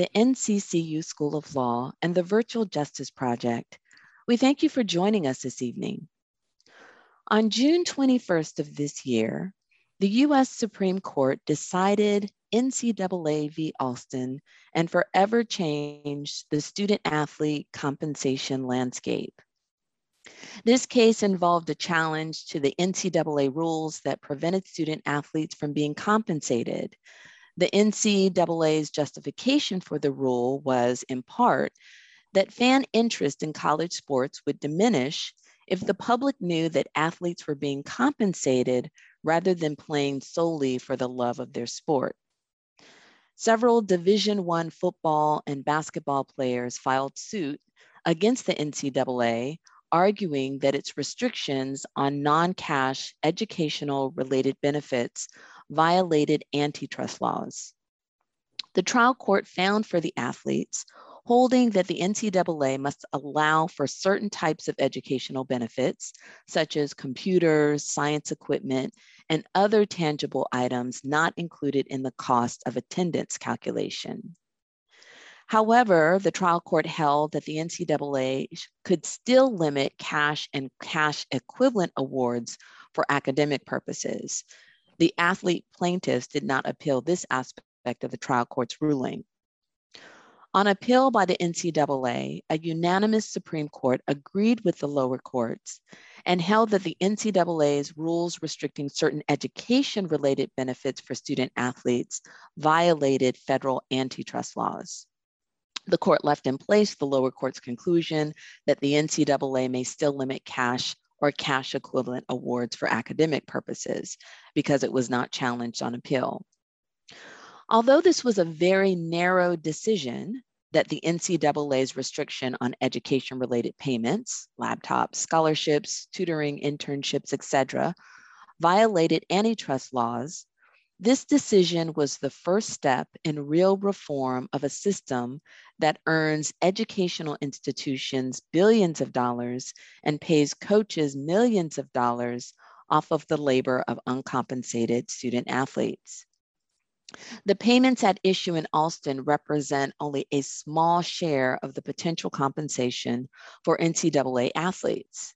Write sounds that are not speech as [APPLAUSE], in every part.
the NCCU School of Law, and the Virtual Justice Project. We thank you for joining us this evening. On June 21st of this year, the US Supreme Court decided NCAA v. Alston and forever changed the student athlete compensation landscape. This case involved a challenge to the NCAA rules that prevented student athletes from being compensated the NCAA's justification for the rule was, in part, that fan interest in college sports would diminish if the public knew that athletes were being compensated rather than playing solely for the love of their sport. Several Division I football and basketball players filed suit against the NCAA, arguing that its restrictions on non-cash educational related benefits violated antitrust laws. The trial court found for the athletes, holding that the NCAA must allow for certain types of educational benefits, such as computers, science equipment, and other tangible items not included in the cost of attendance calculation. However, the trial court held that the NCAA could still limit cash and cash equivalent awards for academic purposes, the athlete plaintiffs did not appeal this aspect of the trial court's ruling. On appeal by the NCAA, a unanimous Supreme Court agreed with the lower courts and held that the NCAA's rules restricting certain education related benefits for student athletes violated federal antitrust laws. The court left in place the lower court's conclusion that the NCAA may still limit cash or cash equivalent awards for academic purposes because it was not challenged on appeal. Although this was a very narrow decision, that the NCAA's restriction on education related payments, laptops, scholarships, tutoring, internships, etc., violated antitrust laws, this decision was the first step in real reform of a system that earns educational institutions billions of dollars and pays coaches millions of dollars off of the labor of uncompensated student athletes. The payments at issue in Alston represent only a small share of the potential compensation for NCAA athletes.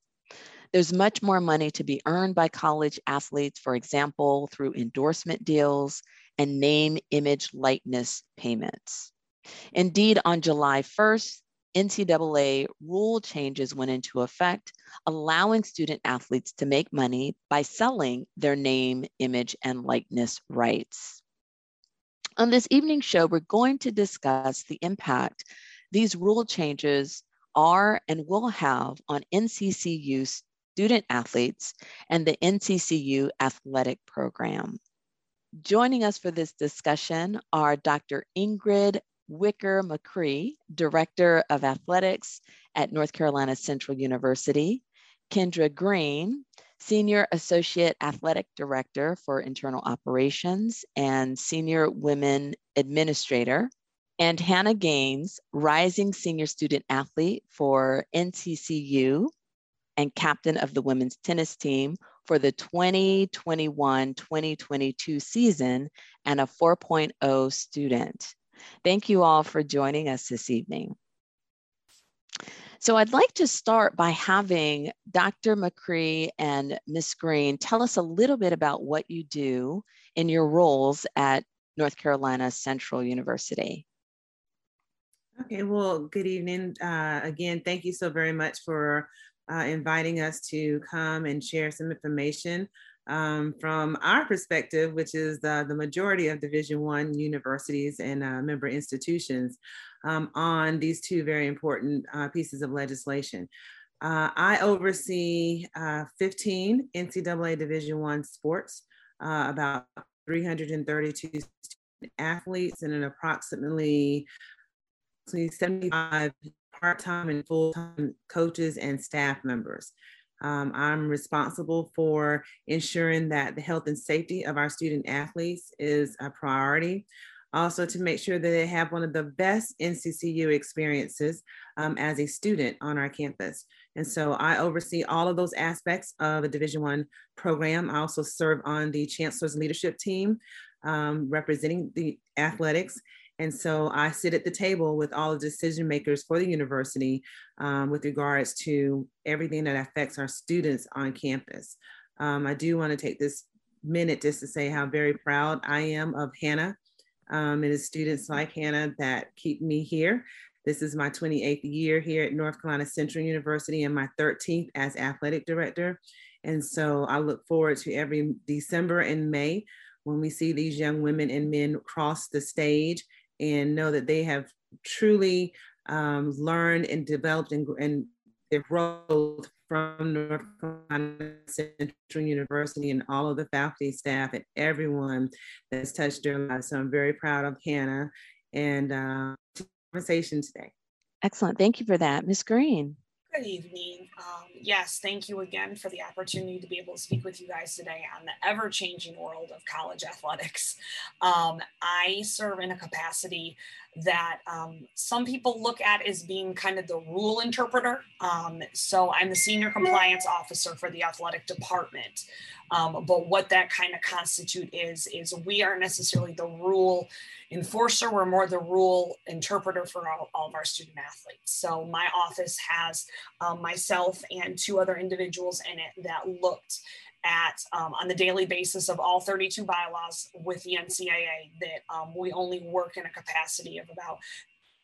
There's much more money to be earned by college athletes, for example, through endorsement deals and name, image, likeness payments. Indeed, on July 1st, NCAA rule changes went into effect, allowing student athletes to make money by selling their name, image, and likeness rights. On this evening show, we're going to discuss the impact these rule changes are and will have on NCCU student athletes and the NCCU athletic program. Joining us for this discussion are Dr. Ingrid Wicker McCree, Director of Athletics at North Carolina Central University, Kendra Greene, Senior Associate Athletic Director for Internal Operations and Senior Women Administrator, and Hannah Gaines, Rising Senior Student Athlete for NCCU and captain of the women's tennis team for the 2021-2022 season and a 4.0 student. Thank you all for joining us this evening. So I'd like to start by having Dr. McCree and Ms. Greene tell us a little bit about what you do in your roles at North Carolina Central University. Okay, well, good evening. Uh, again, thank you so very much for uh, inviting us to come and share some information um, from our perspective, which is the, the majority of Division One universities and uh, member institutions, um, on these two very important uh, pieces of legislation. Uh, I oversee uh, 15 NCAA Division One sports, uh, about 332 athletes, and an approximately 75 part-time and full-time coaches and staff members. Um, I'm responsible for ensuring that the health and safety of our student athletes is a priority. Also to make sure that they have one of the best NCCU experiences um, as a student on our campus. And so I oversee all of those aspects of a Division One program. I also serve on the Chancellor's Leadership Team, um, representing the athletics. And so I sit at the table with all the decision makers for the university um, with regards to everything that affects our students on campus. Um, I do want to take this minute just to say how very proud I am of Hannah. Um, it is students like Hannah that keep me here. This is my 28th year here at North Carolina Central University and my 13th as athletic director. And so I look forward to every December and May when we see these young women and men cross the stage and know that they have truly um, learned and developed and, and their growth from North Carolina Central University and all of the faculty, staff, and everyone that's touched their lives. So I'm very proud of Hannah and uh, conversation today. Excellent. Thank you for that. Ms. Greene. Good evening. Um, yes, thank you again for the opportunity to be able to speak with you guys today on the ever changing world of college athletics. Um, I serve in a capacity that um, some people look at as being kind of the rule interpreter. Um, so I'm the senior compliance officer for the athletic department. Um, but what that kind of constitute is, is we aren't necessarily the rule enforcer. We're more the rule interpreter for all, all of our student athletes. So my office has um, myself and two other individuals in it that looked at um, on the daily basis of all 32 bylaws with the NCAA that um, we only work in a capacity of about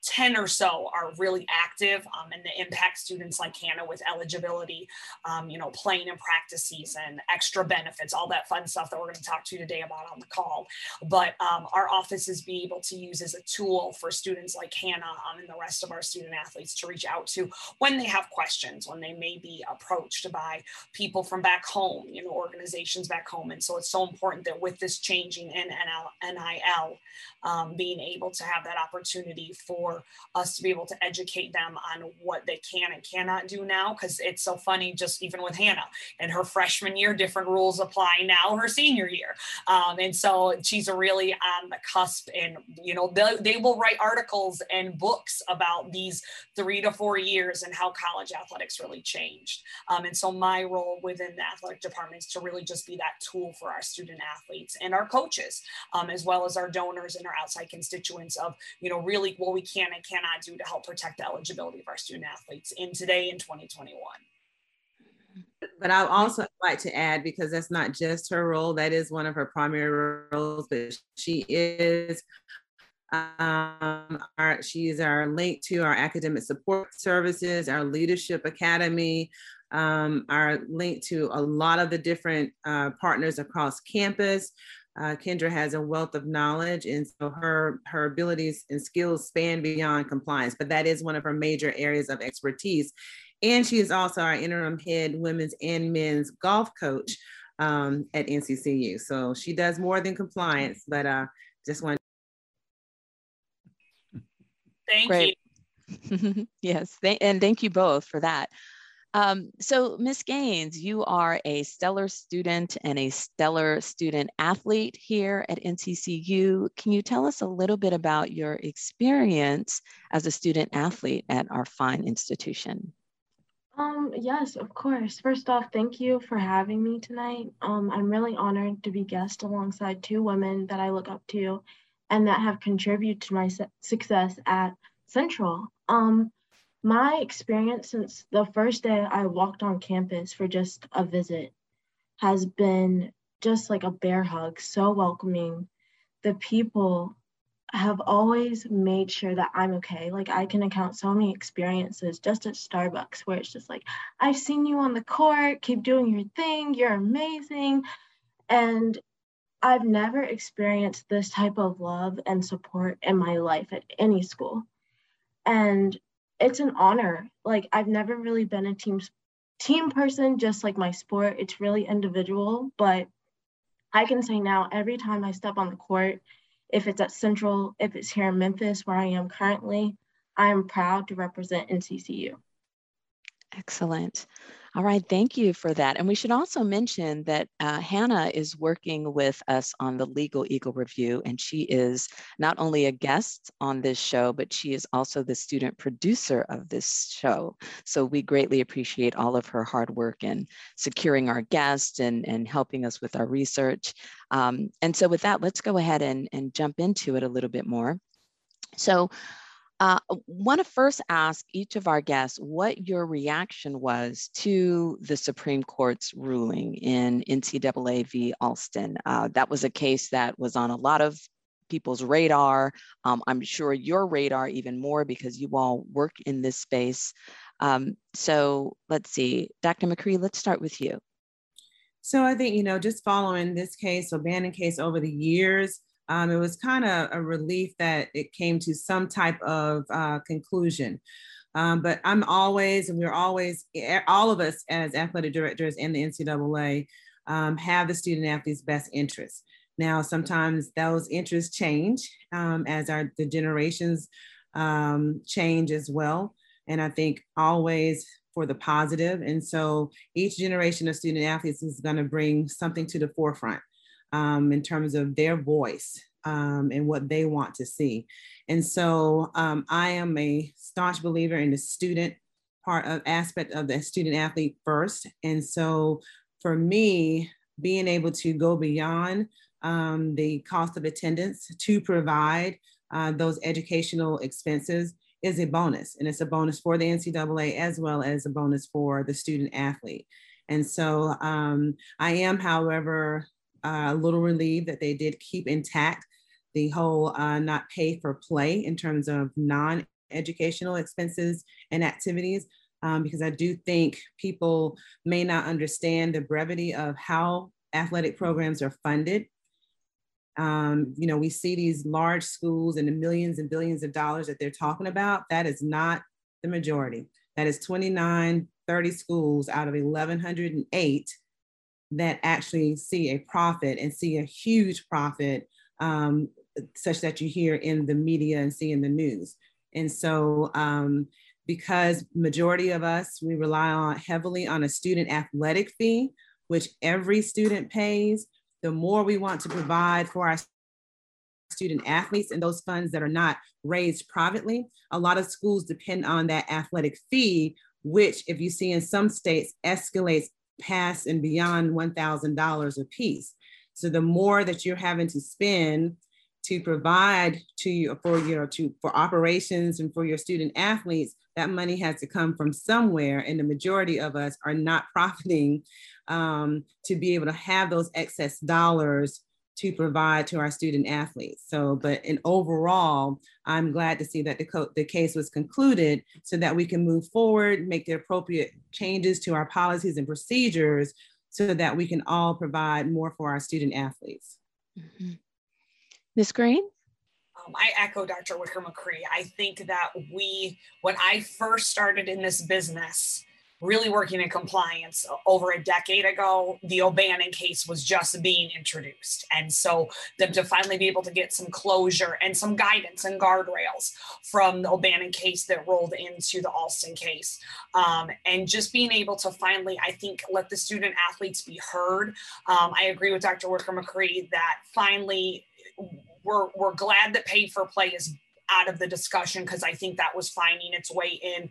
10 or so are really active um, and they impact students like Hannah with eligibility, um, you know, playing and practice season, extra benefits, all that fun stuff that we're going to talk to you today about on the call. But um, our offices be able to use as a tool for students like Hannah um, and the rest of our student athletes to reach out to when they have questions, when they may be approached by people from back home, you know, organizations back home. And so it's so important that with this changing in NIL, um, being able to have that opportunity for for us to be able to educate them on what they can and cannot do now. Because it's so funny, just even with Hannah and her freshman year, different rules apply now her senior year. Um, and so she's really on the cusp, and you know, they, they will write articles and books about these three to four years and how college athletics really changed. Um, and so my role within the athletic department is to really just be that tool for our student athletes and our coaches, um, as well as our donors and our outside constituents of, you know, really what we can can and cannot do to help protect the eligibility of our student athletes in today in 2021. But I also like to add, because that's not just her role, that is one of her primary roles, but she is um, our, she is our link to our academic support services, our leadership academy, um, our link to a lot of the different uh, partners across campus. Uh, Kendra has a wealth of knowledge, and so her her abilities and skills span beyond compliance. But that is one of her major areas of expertise. And she is also our interim head women's and men's golf coach um, at NCCU. So she does more than compliance. But uh, just want. Thank Great. you. [LAUGHS] yes, th- and thank you both for that. Um, so, Ms. Gaines, you are a stellar student and a stellar student athlete here at NCCU. Can you tell us a little bit about your experience as a student athlete at our fine institution? Um, yes, of course. First off, thank you for having me tonight. Um, I'm really honored to be guest alongside two women that I look up to and that have contributed to my success at Central. Um, my experience since the first day I walked on campus for just a visit has been just like a bear hug, so welcoming. The people have always made sure that I'm okay. Like I can account so many experiences just at Starbucks where it's just like, I've seen you on the court, keep doing your thing, you're amazing. And I've never experienced this type of love and support in my life at any school. And it's an honor. Like I've never really been a team team person, just like my sport. It's really individual, but I can say now every time I step on the court, if it's at Central, if it's here in Memphis where I am currently, I am proud to represent NCCU. Excellent. All right, thank you for that. And we should also mention that uh, Hannah is working with us on the Legal Eagle Review, and she is not only a guest on this show, but she is also the student producer of this show. So we greatly appreciate all of her hard work in securing our guests and, and helping us with our research. Um, and so with that, let's go ahead and, and jump into it a little bit more. So uh, want to first ask each of our guests what your reaction was to the Supreme Court's ruling in NCAA v. Alston. Uh, that was a case that was on a lot of people's radar. Um, I'm sure your radar even more because you all work in this space. Um, so let's see, Dr. McCree, let's start with you. So I think, you know, just following this case, so O'Bannon case over the years, um, it was kind of a relief that it came to some type of uh, conclusion. Um, but I'm always, and we're always, all of us as athletic directors in the NCAA um, have the student athlete's best interests. Now, sometimes those interests change um, as our the generations um, change as well. And I think always for the positive. And so each generation of student athletes is going to bring something to the forefront um, in terms of their voice um, and what they want to see. And so um, I am a staunch believer in the student part of aspect of the student athlete first. And so for me, being able to go beyond um, the cost of attendance to provide uh, those educational expenses is a bonus. And it's a bonus for the NCAA as well as a bonus for the student athlete. And so um, I am, however, a little relieved that they did keep intact the whole uh, not pay for play in terms of non educational expenses and activities. Um, because I do think people may not understand the brevity of how athletic programs are funded. Um, you know, we see these large schools and the millions and billions of dollars that they're talking about. That is not the majority. That is 29, 30 schools out of 1,108 that actually see a profit and see a huge profit, um, such that you hear in the media and see in the news. And so, um, because majority of us we rely on heavily on a student athletic fee, which every student pays, the more we want to provide for our student athletes and those funds that are not raised privately, a lot of schools depend on that athletic fee, which if you see in some states escalates past and beyond $1,000 a piece. So the more that you're having to spend to provide to you for your to for operations and for your student athletes, that money has to come from somewhere, and the majority of us are not [LAUGHS] profiting um, to be able to have those excess dollars to provide to our student athletes. So, but in overall, I'm glad to see that the, co- the case was concluded so that we can move forward, make the appropriate changes to our policies and procedures so that we can all provide more for our student athletes. Mm-hmm. Ms. Greene? Um, I echo Dr. Wicker McCree. I think that we, when I first started in this business, really working in compliance over a decade ago, the O'Bannon case was just being introduced. And so them to finally be able to get some closure and some guidance and guardrails from the O'Bannon case that rolled into the Alston case. Um, and just being able to finally, I think, let the student athletes be heard. Um, I agree with Dr. Wicker McCree that finally we're, we're glad that pay for play is out of the discussion because I think that was finding its way in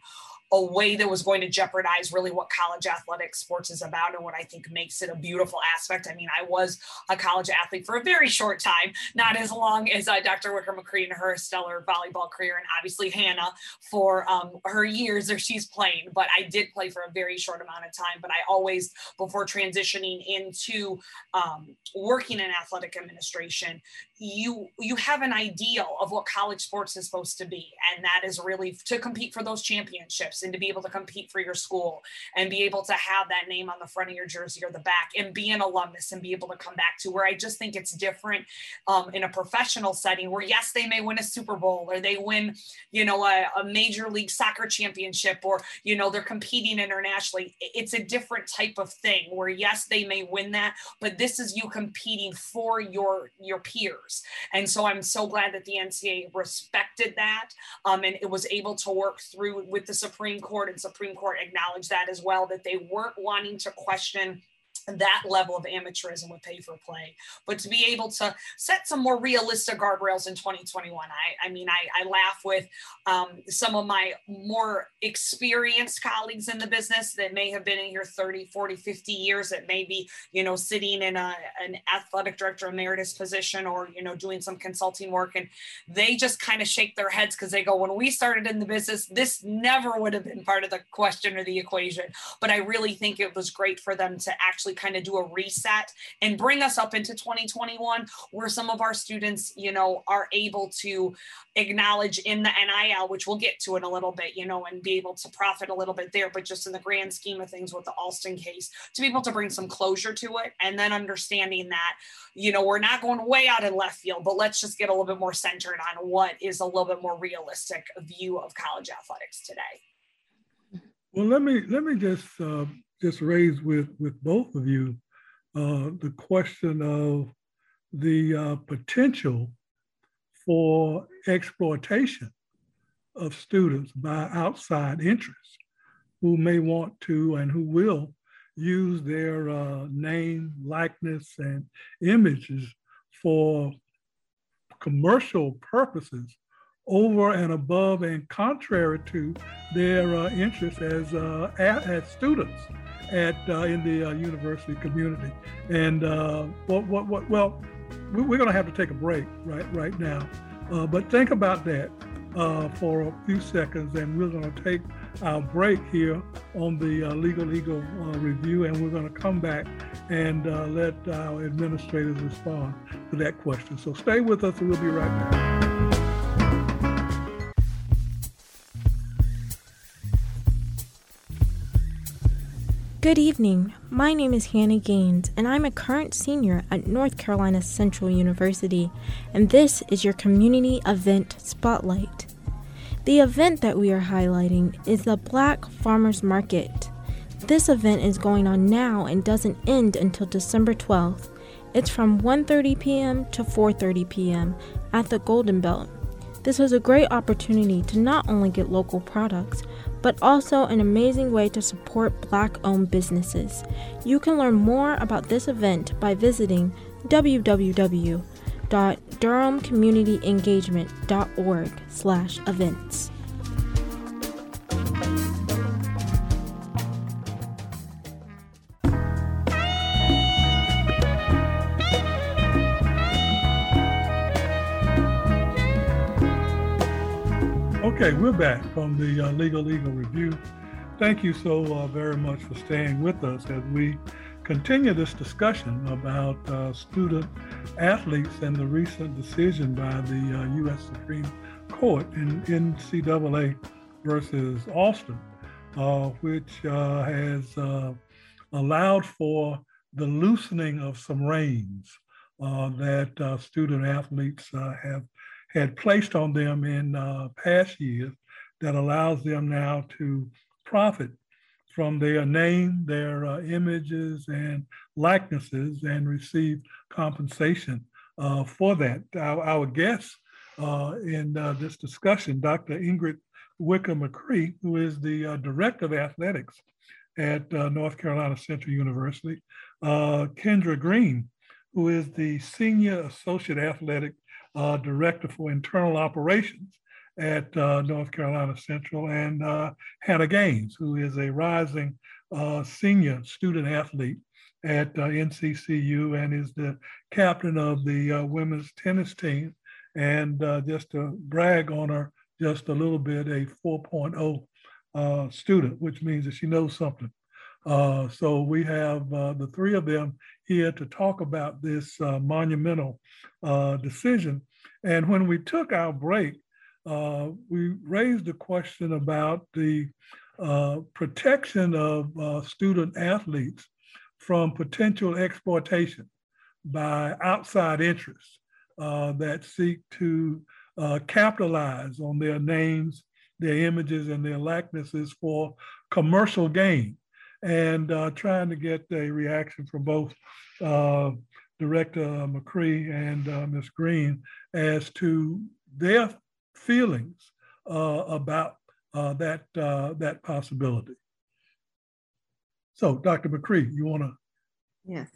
a way that was going to jeopardize really what college athletic sports is about and what I think makes it a beautiful aspect. I mean, I was a college athlete for a very short time, not as long as uh, Dr. Wicker McCree and her stellar volleyball career, and obviously Hannah for um, her years that she's playing. But I did play for a very short amount of time. But I always, before transitioning into um, working in athletic administration, you you have an ideal of what college sports is supposed to be, and that is really to compete for those championships and to be able to compete for your school and be able to have that name on the front of your jersey or the back and be an alumnus and be able to come back to where I just think it's different um, in a professional setting where yes, they may win a Super Bowl or they win, you know, a, a major league soccer championship or, you know, they're competing internationally. It's a different type of thing where yes, they may win that, but this is you competing for your, your peers years. And so I'm so glad that the NCAA respected that um, and it was able to work through with the Supreme Court, and Supreme Court acknowledged that as well, that they weren't wanting to question that level of amateurism with pay for play, but to be able to set some more realistic guardrails in 2021. I, I mean, I, I laugh with um, some of my more experienced colleagues in the business that may have been in here 30, 40, 50 years that may be, you know, sitting in a, an athletic director emeritus position or, you know, doing some consulting work. And they just kind of shake their heads because they go, when we started in the business, this never would have been part of the question or the equation. But I really think it was great for them to actually kind of do a reset and bring us up into 2021 where some of our students, you know, are able to acknowledge in the NIL, which we'll get to in a little bit, you know, and be able to profit a little bit there. But just in the grand scheme of things with the Alston case, to be able to bring some closure to it and then understanding that, you know, we're not going way out in left field, but let's just get a little bit more centered on what is a little bit more realistic view of college athletics today. Well, let me let me just uh, just raised with, with both of you uh, the question of the uh, potential for exploitation of students by outside interests who may want to and who will use their uh, name, likeness, and images for commercial purposes over and above and contrary to their uh, interests as, uh, as students at uh, in the uh, university community. And uh, what, what, what, well, we're going to have to take a break right right now. Uh, but think about that uh, for a few seconds, and we're going to take our break here on the uh, Legal Eagle review, and we're going to come back and let our administrators respond to that question. So stay with us, and we'll be right back. Good evening. My name is Hannah Gaines, and I'm a current senior at North Carolina Central University, and this is your community event spotlight. The event that we are highlighting is the Black Farmers Market. This event is going on now and doesn't end until December 12th. It's from 1:30 p.m. to 4:30 p.m. at the Golden Belt. This was a great opportunity to not only get local products, but also an amazing way to support black owned businesses. You can learn more about this event by visiting www.durhamcommunityengagement.org/events. Okay, we're back from the uh, Legal Eagle Review. Thank you so uh, very much for staying with us as we continue this discussion about uh, student athletes and the recent decision by the U.S. Uh, Supreme Court in NCAA versus Alston, uh, which uh, has allowed for the loosening of some reins that student athletes have had placed on them in uh, past years that allows them now to profit from their name, their uh, images, and likenesses and receive compensation uh, for that. Our, our guest uh, in uh, this discussion, Dr. Ingrid Wicker McCree, who is the uh, Director of Athletics at North Carolina Central University, Kendra Greene, who is the Senior Associate Athletic uh, Director for Internal Operations at uh, North Carolina Central, and uh, Hannah Gaines, who is a rising uh, senior student athlete at uh, NCCU and is the captain of the women's tennis team. And just to brag on her just a little bit, a 4.0 student, which means that she knows something. So we have the three of them here to talk about this uh, monumental uh, decision. And when we took our break, uh, we raised a question about the uh, protection of student athletes from potential exploitation by outside interests that seek to capitalize on their names, their images, and their likenesses for commercial gain and uh, trying to get a reaction from both uh, Director McCree and uh, Ms. Greene as to their feelings uh, about uh, that, uh, that possibility. So Dr. McCree, you wanna? Yes.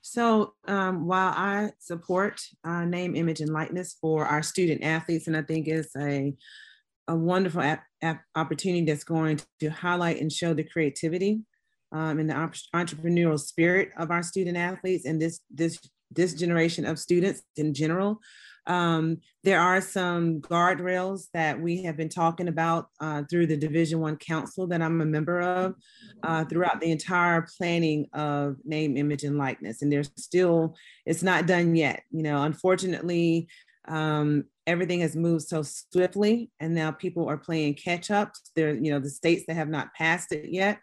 So um, while I support uh, name, image, and likeness for our student athletes, and I think it's a, a wonderful ap- ap- opportunity that's going to highlight and show the creativity um, and the entrepreneurial spirit of our student athletes and this this this generation of students in general. Um, there are some guardrails that we have been talking about uh, through the Division One Council that I'm a member of uh, throughout the entire planning of name, image, and likeness. And there's still, it's not done yet. You know, unfortunately, um, everything has moved so swiftly, and now people are playing catch up. There, you know, the states that have not passed it yet.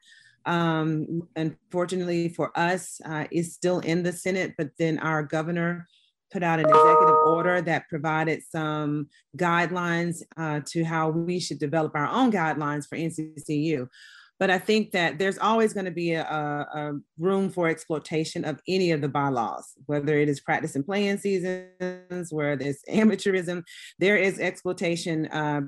Um, unfortunately for us, uh, is still in the Senate, but then our governor put out an executive order that provided some guidelines uh, to how we should develop our own guidelines for NCCU. But I think that there's always going to be a, a, room for exploitation of any of the bylaws, whether it is practice and playing seasons, where there's amateurism, there is exploitation uh,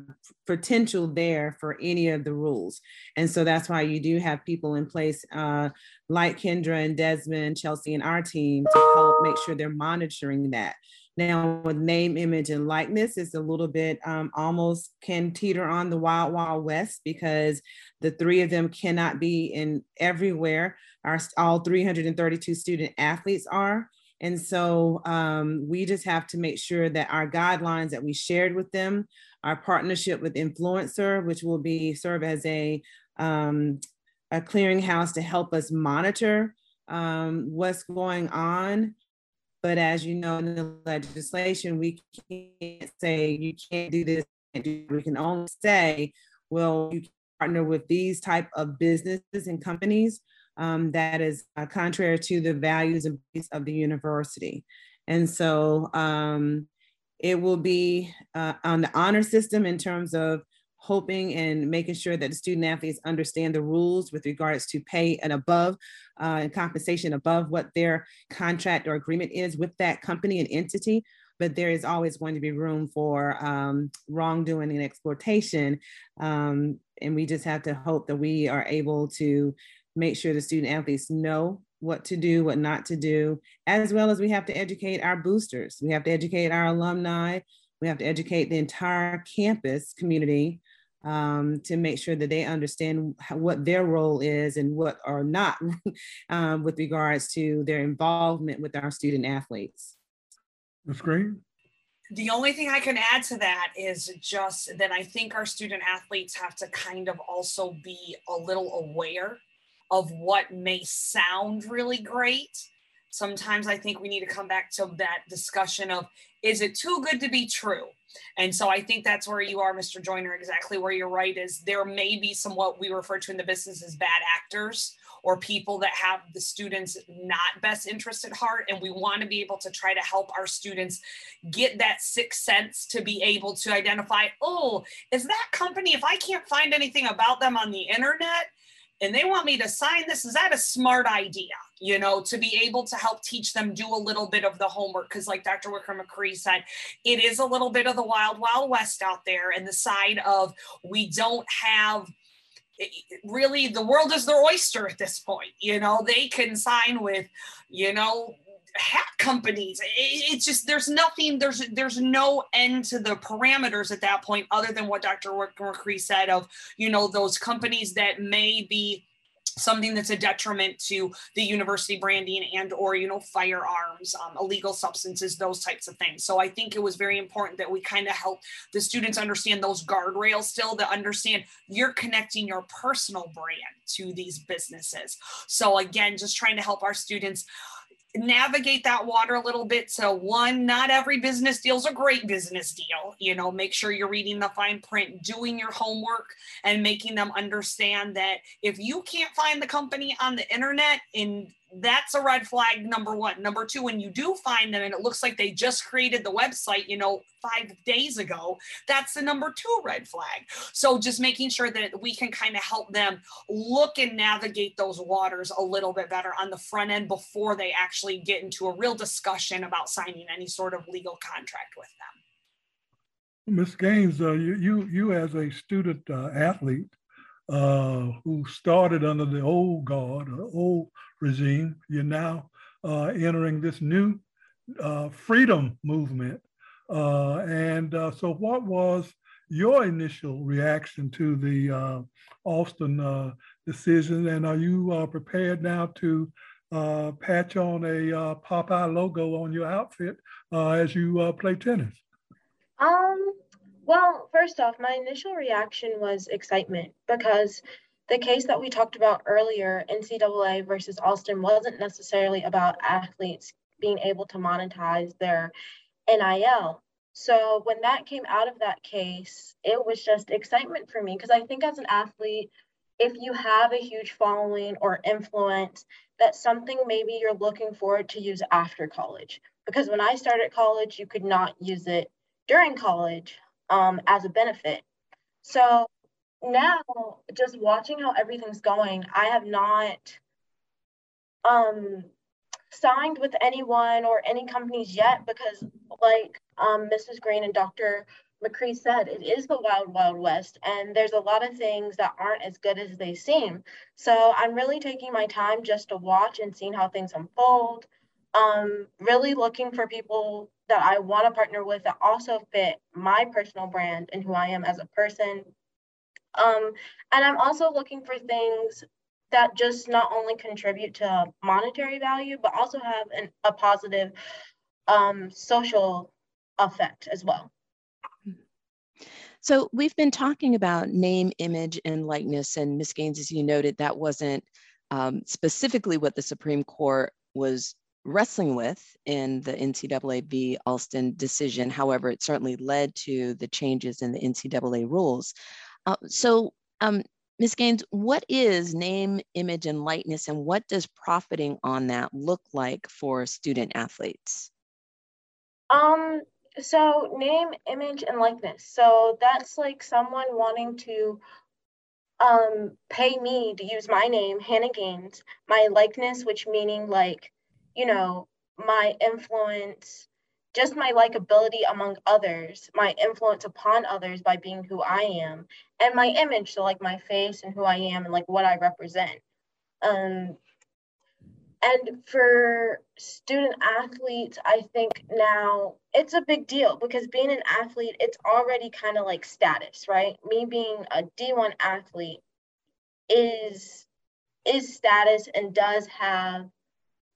potential there for any of the rules. And so that's why you do have people in place uh, like Kendra and Desmond, Chelsea, and our team to help make sure they're monitoring that. Now, with name, image, and likeness, it's a little bit um, almost can teeter on the wild, wild west because the three of them cannot be in everywhere. Our all 332 student athletes are. And so um, we just have to make sure that our guidelines that we shared with them, our partnership with INFLCR, which will be serve as a um, a clearinghouse to help us monitor um, what's going on but as you know, in the legislation, we can't say you can't do this. We can only say, well, you partner with these type of businesses and companies um, that is uh, contrary to the values and beliefs of the university. And so um, it will be uh, on the honor system in terms of hoping and making sure that the student athletes understand the rules with regards to pay and above uh, and compensation above what their contract or agreement is with that company and entity. But there is always going to be room for um, wrongdoing and exploitation. Um, and we just have to hope that we are able to make sure the student athletes know what to do, what not to do, as well as we have to educate our boosters. We have to educate our alumni. We have to educate the entire campus community um, to make sure that they understand what their role is and what are not [LAUGHS] um, with regards to their involvement with our student athletes. That's great. The only thing I can add to that is just that I think our student athletes have to kind of also be a little aware of what may sound really great. Sometimes I think we need to come back to that discussion of is it too good to be true? And so I think that's where you are, Mr. Joyner, exactly where you're right is there may be some what we refer to in the business as bad actors or people that have the students not best interest at heart. And we want to be able to try to help our students get that sixth sense to be able to identify, oh, is that company, if I can't find anything about them on the internet, and they want me to sign this is that a smart idea? You know to be able to help teach them do a little bit of the homework because like dr wicker mccree said it is a little bit of the wild wild west out there and the side of we don't have eh, really the world is their oyster at this point you know? They can sign with you know hat companies. It's just there's nothing. There's there's no end to the parameters at that point, other than what Dr. McCree said of you know those companies that may be something that's a detriment to the university branding and or you know firearms um, illegal substances those types of things so i think it was very important that we kind of help the students understand those guardrails still to understand you're connecting your personal brand to these businesses so again just trying to help our students navigate that water a little bit. So, one, not every business deal is a great business deal. You know, make sure you're reading the fine print, doing your homework, and making them understand that if you can't find the company on the internet and that's a red flag number one number two when you do find them and it looks like they just created the website you know five days ago that's the number two red flag so just making sure that we can kind of help them look and navigate those waters a little bit better on the front end before they actually get into a real discussion about signing any sort of legal contract with them Ms. Gaines, uh, you, you, you as a student uh, athlete, uh, who started under the old guard, or old regime. You're now uh, entering this new uh, freedom movement. Uh, and uh, so, what was your initial reaction to the uh, Alston decision? And are you prepared now to patch on a Popeye logo on your outfit as you play tennis? Um, well, first off, my initial reaction was excitement because the case that we talked about earlier, NCAA versus Alston, wasn't necessarily about athletes being able to monetize their NIL. So when that came out of that case, it was just excitement for me because I think as an athlete, if you have a huge following or influence, that's something maybe you're looking forward to use after college. Because when I started college, you could not use it during college um, as a benefit. So now, just watching how everything's going, I have not um, signed with anyone or any companies yet because, like um, Mrs. Greene and Dr. McCree said, it is the wild, wild west, and there's a lot of things that aren't as good as they seem. So I'm really taking my time just to watch and seeing how things unfold. Um, really looking for people that I want to partner with that also fit my personal brand and who I am as a person. Um, and I'm also looking for things that just not only contribute to monetary value, but also have an, a positive um, social effect as well. So we've been talking about name, image, and likeness, and Ms. Gaines, as you noted, that wasn't um, specifically what the Supreme Court was wrestling with in the NCAA v. Alston decision. However, it certainly led to the changes in the NCAA rules. Uh, so, um, Ms. Gaines, what is name, image, and likeness, and what does profiting on that look like for student athletes? Um, so name, image, and likeness. So that's like someone wanting to um, pay me to use my name, Hannah Gaines, my likeness, which meaning like you know, my influence, just my likability among others, my influence upon others by being who I am, and my image, so like my face and who I am and like what I represent. Um, and for student athletes, I think now it's a big deal because being an athlete, it's already kind of like status, right? Me being a D1 athlete is is status and does have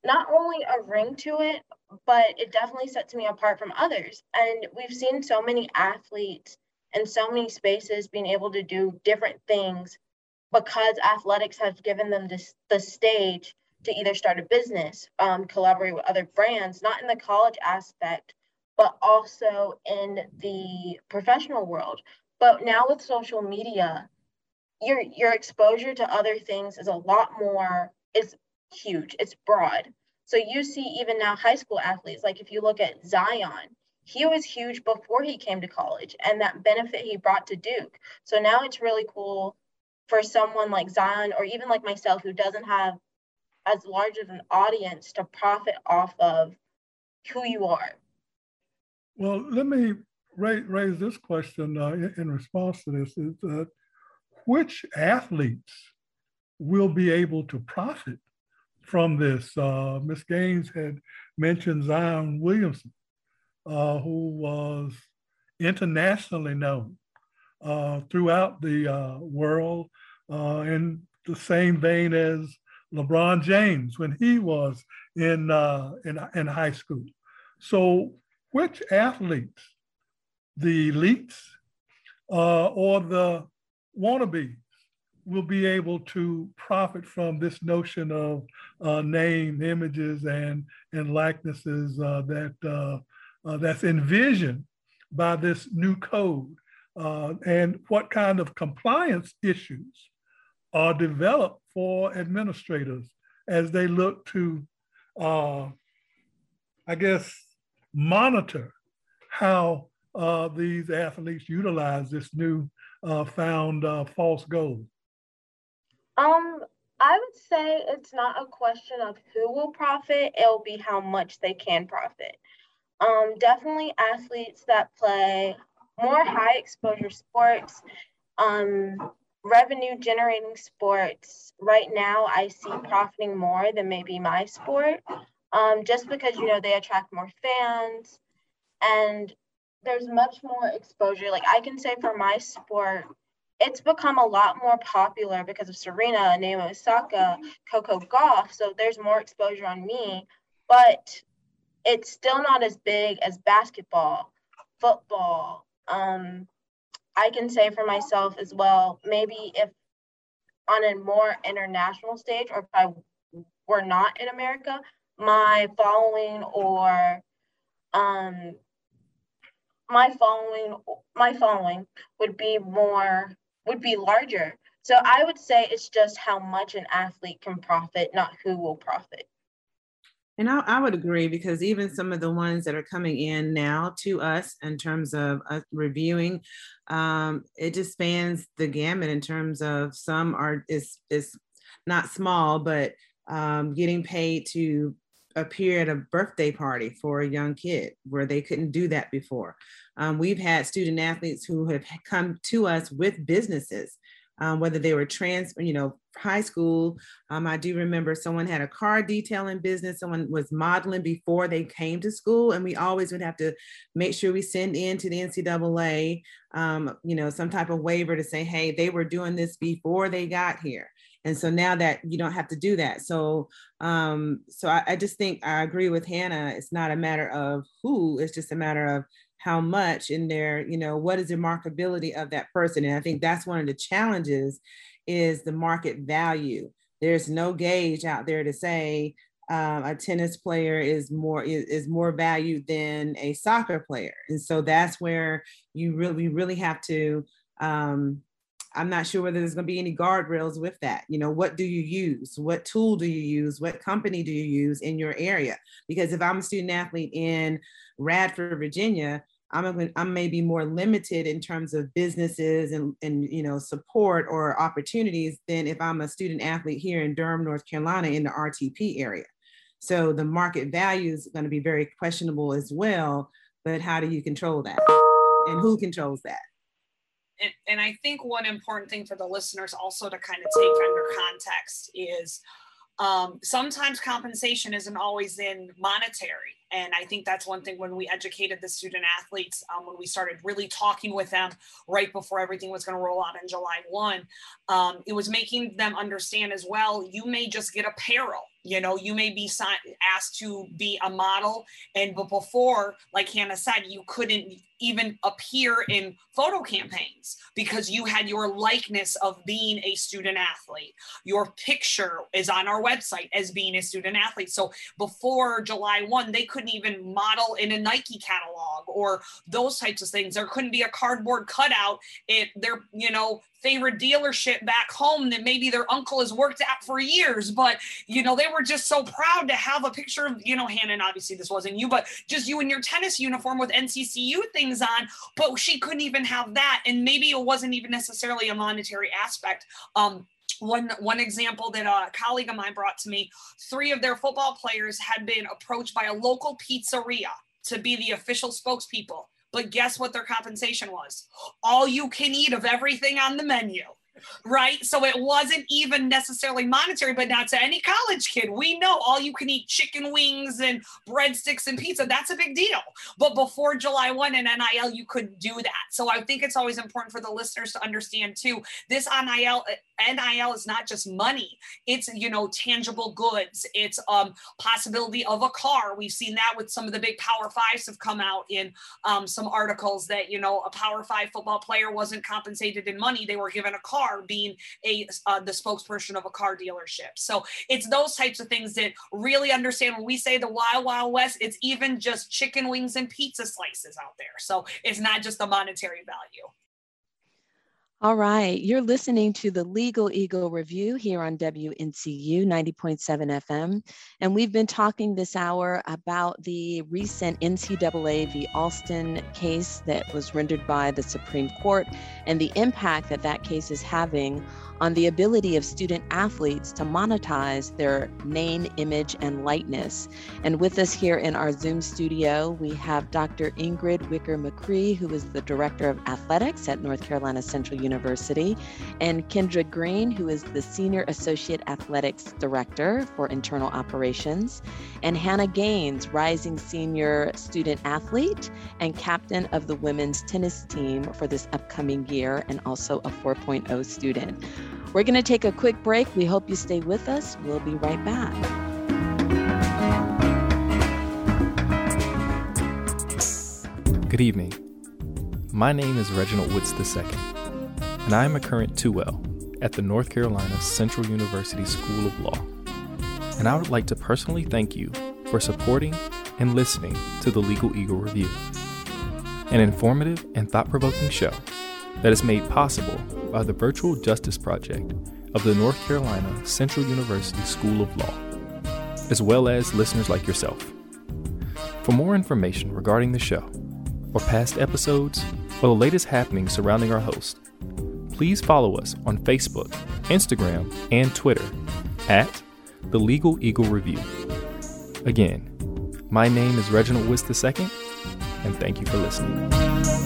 not only a ring to it, but it definitely sets me apart from others. And we've seen so many athletes and so many spaces being able to do different things because athletics has given them this the stage to either start a business, um, collaborate with other brands, not in the college aspect, but also in the professional world. But now with social media, your your exposure to other things is a lot more It's huge, it's broad. So you see, even now, high school athletes, like if you look at Zion, he was huge before he came to college and that benefit he brought to Duke. So now it's really cool for someone like Zion or even like myself who doesn't have as large of an audience to profit off of who you are. Well, let me raise, raise this question uh, in, in, response to this is that which athletes will be able to profit from this. Uh, Ms. Gaines had mentioned Zion Williamson, uh, who was internationally known uh, throughout the uh, world uh, in the same vein as LeBron James when he was in, uh, in, in high school. So, which athletes, the elites or the wannabes, will be able to profit from this notion of uh, name, images, and and likenesses uh, that uh, uh that's envisioned by this new code, uh, and what kind of compliance issues are developed for administrators as they look to, uh, I guess, monitor how these athletes utilize this new found false gold? Um, I would say it's not a question of who will profit, it'll be how much they can profit. Um, definitely athletes that play more high exposure sports, um, revenue generating sports. Right now, I see profiting more than maybe my sport, um, just because you know they attract more fans, and there's much more exposure. Like I can say for my sport, it's become a lot more popular because of Serena, Naomi Osaka, Coco Gauff. So there's more exposure on me, but it's still not as big as basketball, football. Um, I can say for myself as well, maybe if on a more international stage, or if I were not in America, my following or um, my following my following would be more would be larger. So I would say it's just how much an athlete can profit, not who will profit. And I, I, would agree because even some of the ones that are coming in now to us in terms of us reviewing, um, it just spans the gamut in terms of some are is is not small, but um, getting paid to appear at a birthday party for a young kid where they couldn't do that before. Um, we've had student athletes who have come to us with businesses, um, whether they were trans, you know, high school. Um, I do remember someone had a car detailing business, someone was modeling before they came to school, and we always would have to make sure we send in to the NCAA, um, you know, some type of waiver to say, hey, they were doing this before they got here and so now that you don't have to do that. So um so I, I, just think i agree with hannah. It's not a matter of who it's just a matter of how much in there you know what is the marketability of that person? And i think that's one of the challenges is the market value. There's no gauge out there to say um, a tennis player is more is, is more valued than a soccer player. And so that's where you really really have to um, I'm not sure whether there's going to be any guardrails with that. You know, what do you use? What tool do you use? What company do you use in your area? Because if I'm a student athlete in Radford, Virginia, I'm a, I'm maybe more limited in terms of businesses and, and you know support or opportunities than if I'm a student athlete here in Durham, North Carolina, in the RTP area. So the market value is going to be very questionable as well. But how do you control that? And who controls that? And, and I think one important thing for the listeners also to kind of take under context is um, sometimes compensation isn't always in monetary. And I think that's one thing when we educated the student athletes, um, when we started really talking with them right before everything was going to roll out in July 1, um, it was making them understand as well you may just get apparel you know you may be asked to be a model and but before like hannah said you couldn't even appear in photo campaigns because you had your likeness of being a student athlete. Your picture is on our website as being a student athlete. So before july 1 they couldn't even model in a nike catalog or those types of things. There couldn't be a cardboard cutout in their you know favorite dealership back home that maybe their uncle has worked at for years. But, you know, they were just so proud to have a picture of, you know, Hannah, and obviously this wasn't you, but just you in your tennis uniform with NCCU things on. But she couldn't even have that. And maybe it wasn't even necessarily a monetary aspect. Um, one one example that a colleague of mine brought to me three of their football players had been approached by a local pizzeria to be the official spokespeople but guess what their compensation was? All you can eat of everything on the menu right? So it wasn't even necessarily monetary, but now to any college kid, we know all you can eat chicken wings and breadsticks and pizza. That's a big deal. But before July 1 and NIL, you couldn't do that. So I think it's always important for the listeners to understand too. This NIL NIL is not just money. It's you know tangible goods. It's um possibility of a car. We've seen that with some of the big Power Fives have come out in um, some articles that you know a Power Five football player wasn't compensated in money. They were given a car car being a uh, the spokesperson of a car dealership. So it's those types of things that really understand when we say the wild wild west. It's even just chicken wings and pizza slices out there. So it's not just the monetary value. All right, you're listening to the Legal Eagle Review here on WNCU 90.7 FM. And we've been talking this hour about the recent NCAA v. Alston case that was rendered by the Supreme Court and the impact that that case is having on the ability of student athletes to monetize their name, image, and likeness. And with us here in our Zoom studio, we have Dr. Ingrid Wicker McCree, who is the Director of Athletics at North Carolina Central University, and Kendra Greene, who is the Senior Associate Athletics Director for Internal Operations, and Hannah Gaines, Rising Senior Student Athlete and Captain of the Women's Tennis Team for this upcoming year, and also a 4.0 student. We're going to take a quick break. We hope you stay with us. We'll be right back. Good evening. My name is Reginald Woods II, and I am a current 2L at the North Carolina Central University School of Law. And I would like to personally thank you for supporting and listening to the Legal Eagle Review, an informative and thought provoking show that is made possible by the Virtual Justice Project of the North Carolina Central University School of Law, as well as listeners like yourself. For more information regarding the show, or past episodes, or the latest happenings surrounding our host, please follow us on Facebook, Instagram, and Twitter at The Legal Eagle Review. Again, my name is Reginald Wist II, and thank you for listening.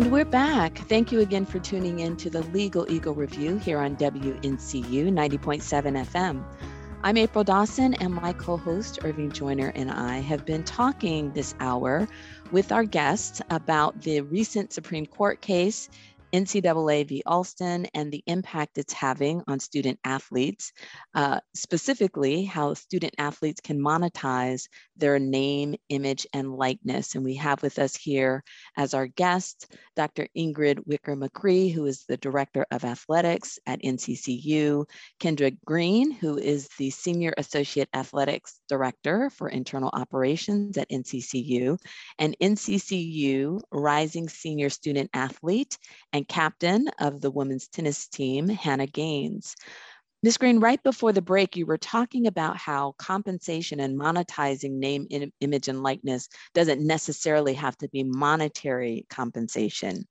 And we're back. Thank you again for tuning in to the Legal Eagle Review here on WNCU 90.7 FM. I'm April Dawson, and my co host, Irving Joyner, and I have been talking this hour with our guests about the recent Supreme Court case NCAA v. Alston and the impact it's having on student athletes, uh, specifically how student athletes can monetize their name, image, and likeness. And we have with us here as our guest Dr. Ingrid Wicker McCree, who is the Director of Athletics at NCCU, Kendra Greene, who is the Senior Associate Athletics Director for Internal Operations at NCCU, and NCCU Rising Senior Student Athlete and and captain of the women's tennis team, Hannah Gaines. Ms. Greene, right before the break, you were talking about how compensation and monetizing name, image, and likeness doesn't necessarily have to be monetary compensation.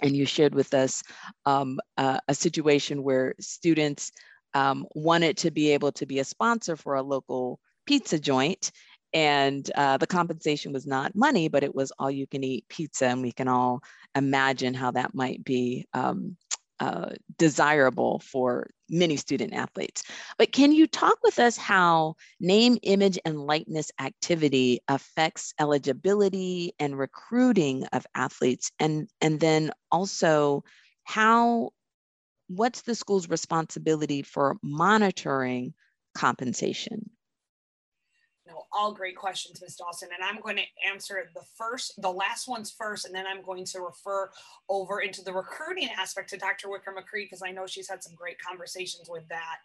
And you shared with us um, a situation where students um, wanted to be able to be a sponsor for a local pizza joint and uh, the compensation was not money, but it was all you can eat pizza. And we can all imagine how that might be um, uh, desirable for many student athletes. But can you talk with us how name, image, and likeness activity affects eligibility and recruiting of athletes? And, and then also how, what's the school's responsibility for monitoring compensation? All great questions, Ms. Dawson. And I'm going to answer the first, the last ones first, and then I'm going to refer over into the recruiting aspect to Dr. Wicker McCree, because I know she's had some great conversations with that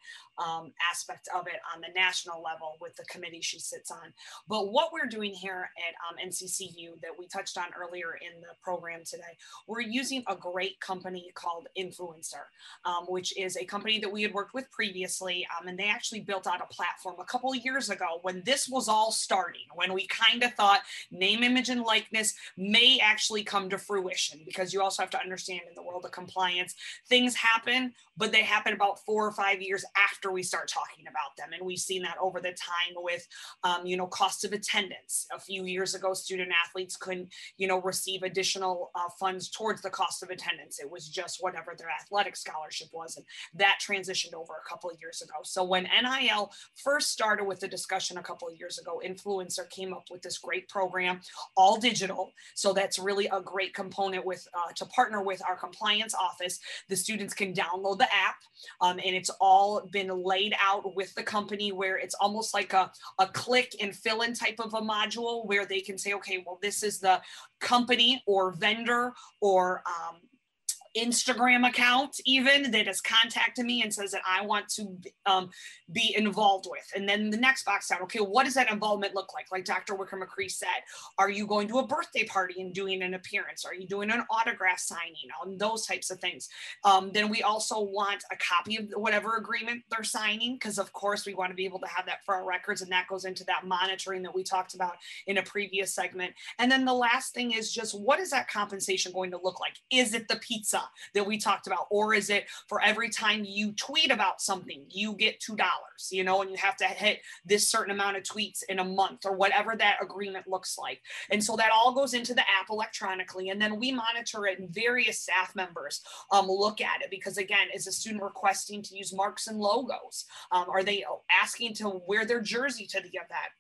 um, aspect of it on the national level with the committee she sits on. But what we're doing here at um, NCCU that we touched on earlier in the program today, we're using a great company called INFLCR, um, which is a company that we had worked with previously. Um, and they actually built out a platform a couple of years ago when this was all all starting, when we kind of thought name, image, and likeness may actually come to fruition, because you also have to understand in the world of compliance, things happen, but they happen about four or five years after we start talking about them. And we've seen that over the time with, um, you know, cost of attendance. A few years ago, student athletes couldn't, you know, receive additional uh, funds towards the cost of attendance. It was just whatever their athletic scholarship was. And that transitioned over a couple of years ago. So when NIL first started with the discussion a couple of years ago, ago, INFLCR came up with this great program, all digital. So that's really a great component with uh, to partner with our compliance office. The students can download the app, um, and it's all been laid out with the company where it's almost like a, a click and fill in type of a module where they can say, okay, well, this is the company or vendor or um, Instagram account even that has contacted me and says that I want to um, be involved with. And then the next box down, okay, what does that involvement look like? Like Dr. Wicker McCree said, are you going to a birthday party and doing an appearance? Are you doing an autograph signing on those types of things? Um, then we also want a copy of whatever agreement they're signing, because of course we want to be able to have that for our records. And that goes into that monitoring that we talked about in a previous segment. And then the last thing is just what is that compensation going to look like? Is it the pizza that we talked about? Or is it for every time you tweet about something, you get $2, you know, and you have to hit this certain amount of tweets in a month or whatever that agreement looks like. And so that all goes into the app electronically. And then we monitor it and various staff members um, look at it because again, is a student requesting to use marks and logos? Um, are they asking to wear their jersey to the event?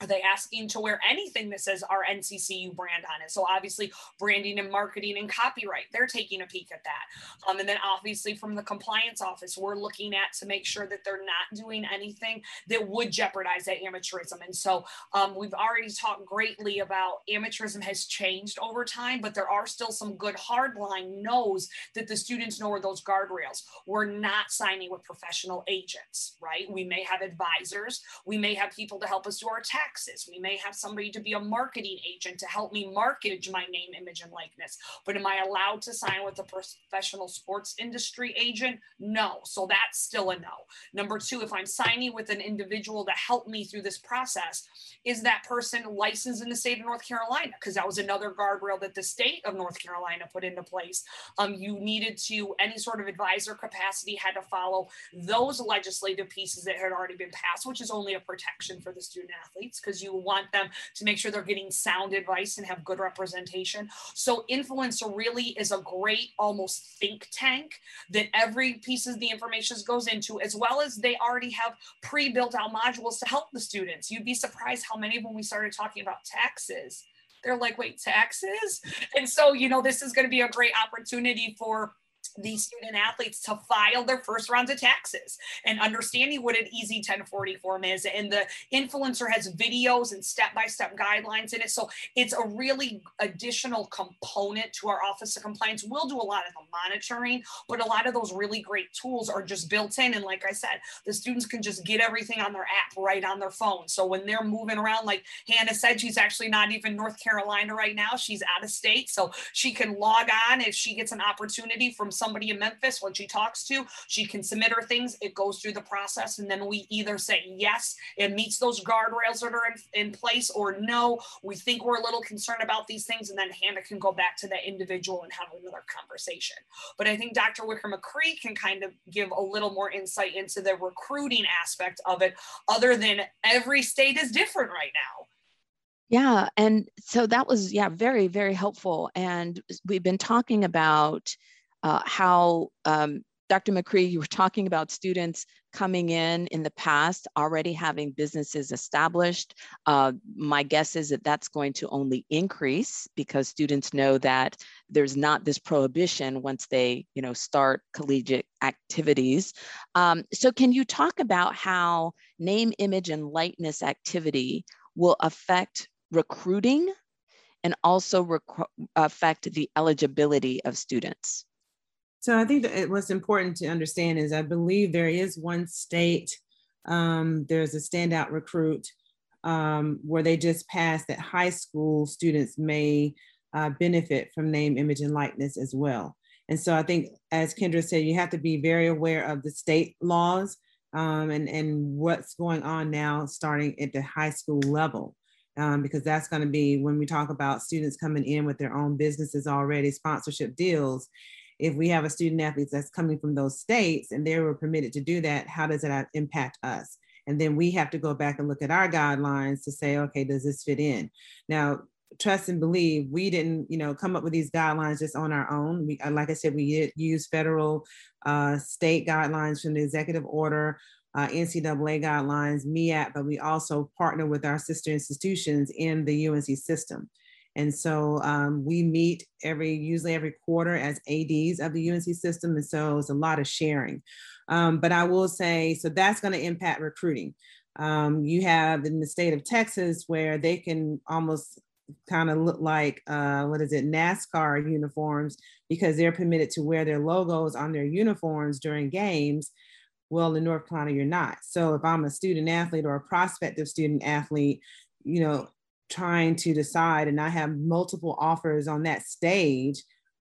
Are they asking to wear anything that says our NCCU brand on it? So obviously branding and marketing and copyright, they're taking a peek at that. Um, and then obviously from the compliance office, we're looking at to make sure that they're not doing anything that would jeopardize that amateurism. And so um, we've already talked greatly about amateurism has changed over time, but there are still some good hardline knows that the students know where those guardrails. We're not signing with professional agents, right? We may have advisors, we may have people to help us do our tax taxes. We may have somebody to be a marketing agent to help me market my name, image, and likeness. But am I allowed to sign with a professional sports industry agent? No. So that's still a no. Number two, if I'm signing with an individual to help me through this process, is that person licensed in the state of North Carolina? Because that was another guardrail that the state of North Carolina put into place. Um, you needed to, any sort of advisor capacity had to follow those legislative pieces that had already been passed, which is only a protection for the student athletes because you want them to make sure they're getting sound advice and have good representation. So INFLCR really is a great almost think tank that every piece of the information goes into, as well as they already have pre-built out modules to help the students. You'd be surprised how many them we started talking about taxes. They're like, wait, taxes? And so, you know, this is going to be a great opportunity for these student athletes to file their first rounds of taxes and understanding what an easy 1040 form is. And the INFLCR has videos and step-by-step guidelines in it. So it's a really additional component to our Office of Compliance. We'll do a lot of the monitoring, but a lot of those really great tools are just built in. And like I said, the students can just get everything on their app right on their phone. So when they're moving around, like Hannah said, she's actually not even North Carolina right now. She's out of state. So she can log on if she gets an opportunity from somebody in Memphis, when she talks to, she can submit her things. It goes through the process. And then we either say, yes, it meets those guardrails that are in, in place, or no, we think we're a little concerned about these things. And then Hannah can go back to that individual and have another conversation. But I think Dr. Wicker McCree can kind of give a little more insight into the recruiting aspect of it, other than every state is different right now. Yeah. And so that was, yeah, very, very helpful. And we've been talking about uh, how um, Dr. McCree, you were talking about students coming in in the past already having businesses established. Uh, my guess is that that's going to only increase because students know that there's not this prohibition once they, you know, start collegiate activities. Um, so, can you talk about how name, image, and likeness activity will affect recruiting and also rec affect the eligibility of students? So I think that what's important to understand is I believe there is one state, um, there's a standout recruit um, where they just passed that high school students may uh, benefit from name, image, and likeness as well. And so I think, as Kendra said, you have to be very aware of the state laws um, and, and what's going on now starting at the high school level. Um, because that's going to be when we talk about students coming in with their own businesses already, sponsorship deals if we have a student athlete that's coming from those states and they were permitted to do that, how does that impact us? And then we have to go back and look at our guidelines to say, okay, does this fit in? Now, trust and believe we didn't you know come up with these guidelines just on our own we uh, like i said we use federal uh, state guidelines from the executive order uh, ncaa guidelines MEAC, but we also partner with our sister institutions in the unc system and so um, we meet every, usually every quarter as ADs of the UNC system. And so it's a lot of sharing. Um, but I will say, so that's going to impact recruiting. Um, you have in the state of Texas where they can almost kind of look like uh, what is it NASCAR uniforms because they're permitted to wear their logos on their uniforms during games. Well, in North Carolina, you're not. So if I'm a student athlete or a prospective student athlete, you know, trying to decide and I have multiple offers on that stage,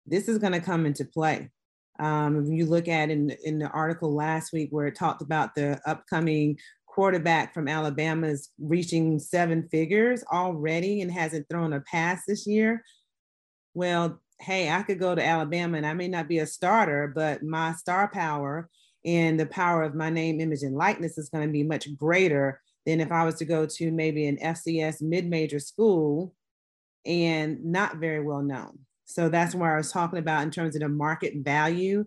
this is going to come into play. Um, if you look at in, in the article last week where it talked about the upcoming quarterback from Alabama is reaching seven figures already and hasn't thrown a pass this year. Well, hey, I could go to Alabama and I may not be a starter, but my star power and the power of my name, image, and likeness is going to be much greater than if I was to go to maybe an FCS mid major school and not very well known. So that's where I was talking about in terms of the market value,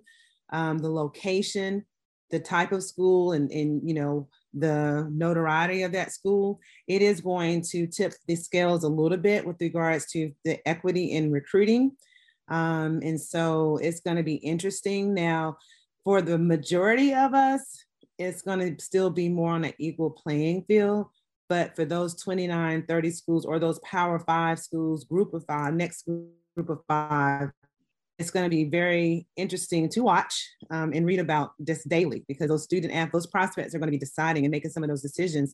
um, the location, the type of school, and, and you know the notoriety of that school, it is going to tip the scales a little bit with regards to the equity in recruiting. Um, and so it's going to be interesting. Now, for the majority of us, it's going to still be more on an equal playing field. But for those 29, 30 schools or those Power Five schools, group of five, next group of five, it's going to be very interesting to watch um, and read about this daily because those student athletes, prospects are going to be deciding and making some of those decisions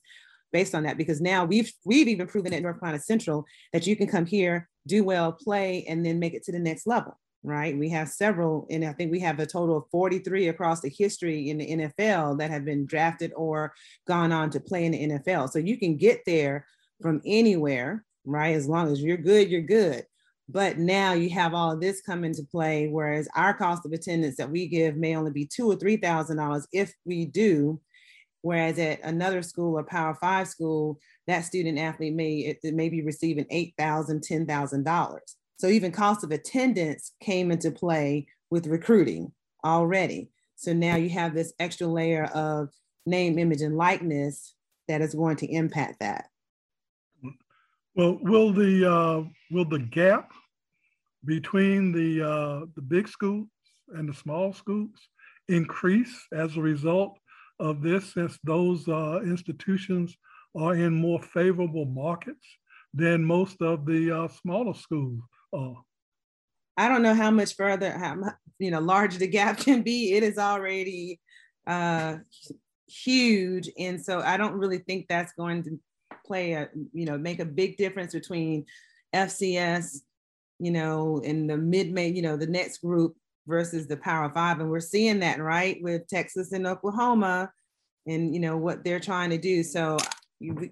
based on that. Because now we've we've even proven at North Carolina Central that you can come here, do well, play, and then make it to the next level. Right? We have several, and I think we have a total of 43 across the history in the NFL that have been drafted or gone on to play in the NFL. So you can get there from anywhere, right? As long as you're good, you're good. But now you have all this come into play, whereas our cost of attendance that we give may only be two or three thousand dollars if we do. Whereas at another school or Power Five school, that student athlete may it may be receiving eight thousand, ten thousand dollars. So even cost of attendance came into play with recruiting already. So now you have this extra layer of name, image, and likeness that is going to impact that. Well, will the uh, will the gap between the uh, the big schools and the small schools increase as a result of this, since those uh, institutions are in more favorable markets than most of the uh, smaller schools are? I don't know how much further, how you know, larger the gap can be. It is already uh, huge, and so I don't really think that's going to play a you know make a big difference between FCS, you know, in the mid May, you know, the next group versus the Power Five, and we're seeing that right with Texas and Oklahoma, and you know what they're trying to do. So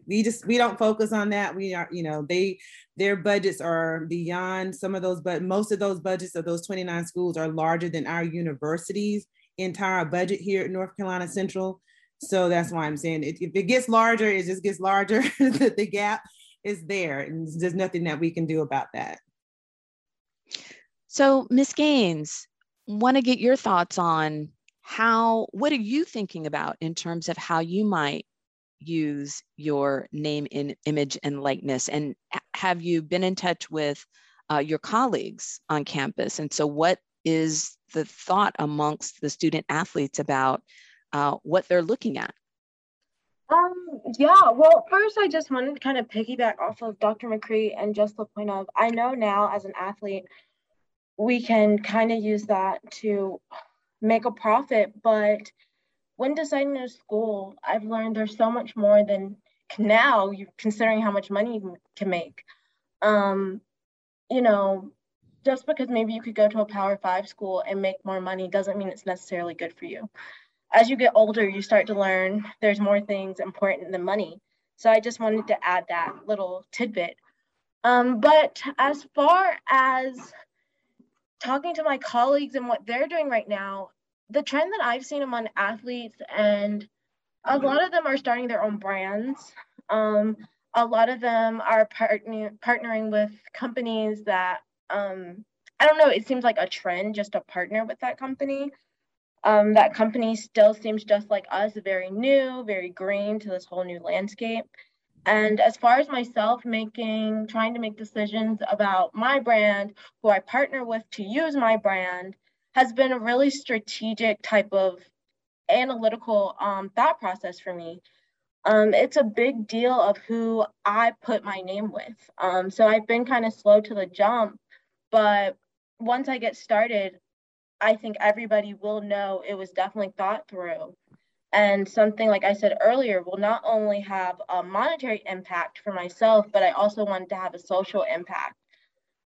we just we don't focus on that we are you know they their budgets are beyond some of those but most of those budgets of those 29 schools are larger than our universities entire budget here at north carolina central so that's why I'm saying it, if it gets larger, it just gets larger. [LAUGHS] the gap is there, and there's nothing that we can do about that. So, miss Gaines, want to get your thoughts on how, what are you thinking about in terms of how you might use your name in image and likeness? And have you been in touch with uh, your colleagues on campus? And so, what is the thought amongst the student athletes about uh, what they're looking at? Um, yeah, well, first, I just wanted to kind of piggyback off of Dr. McCree and just the point of I know now as an athlete, we can kind of use that to make a profit, but when deciding a school, I've learned there's so much more than now you considering how much money you can make. Um, you know, just because maybe you could go to a power five school and make more money doesn't mean it's necessarily good for you as you get older, you start to learn there's more things important than money. So I just wanted to add that little tidbit. Um, but as far as talking to my colleagues and what they're doing right now, the trend that I've seen among athletes, and a lot of them are starting their own brands. Um, a lot of them are partnering partnering with companies that um, I don't know. It seems like a trend just to partner with that company. Um, that company still seems just like us, very new, very green to this whole new landscape. And as far as myself making, trying to make decisions about my brand, who I partner with to use my brand, has been a really strategic type of analytical um, thought process for me. um, it's a big deal of who I put my name with. Um, so I've been kind of slow to the jump, but once I get started, I think everybody will know it was definitely thought through. And something like I said earlier will not only have a monetary impact for myself, but I also want to have a social impact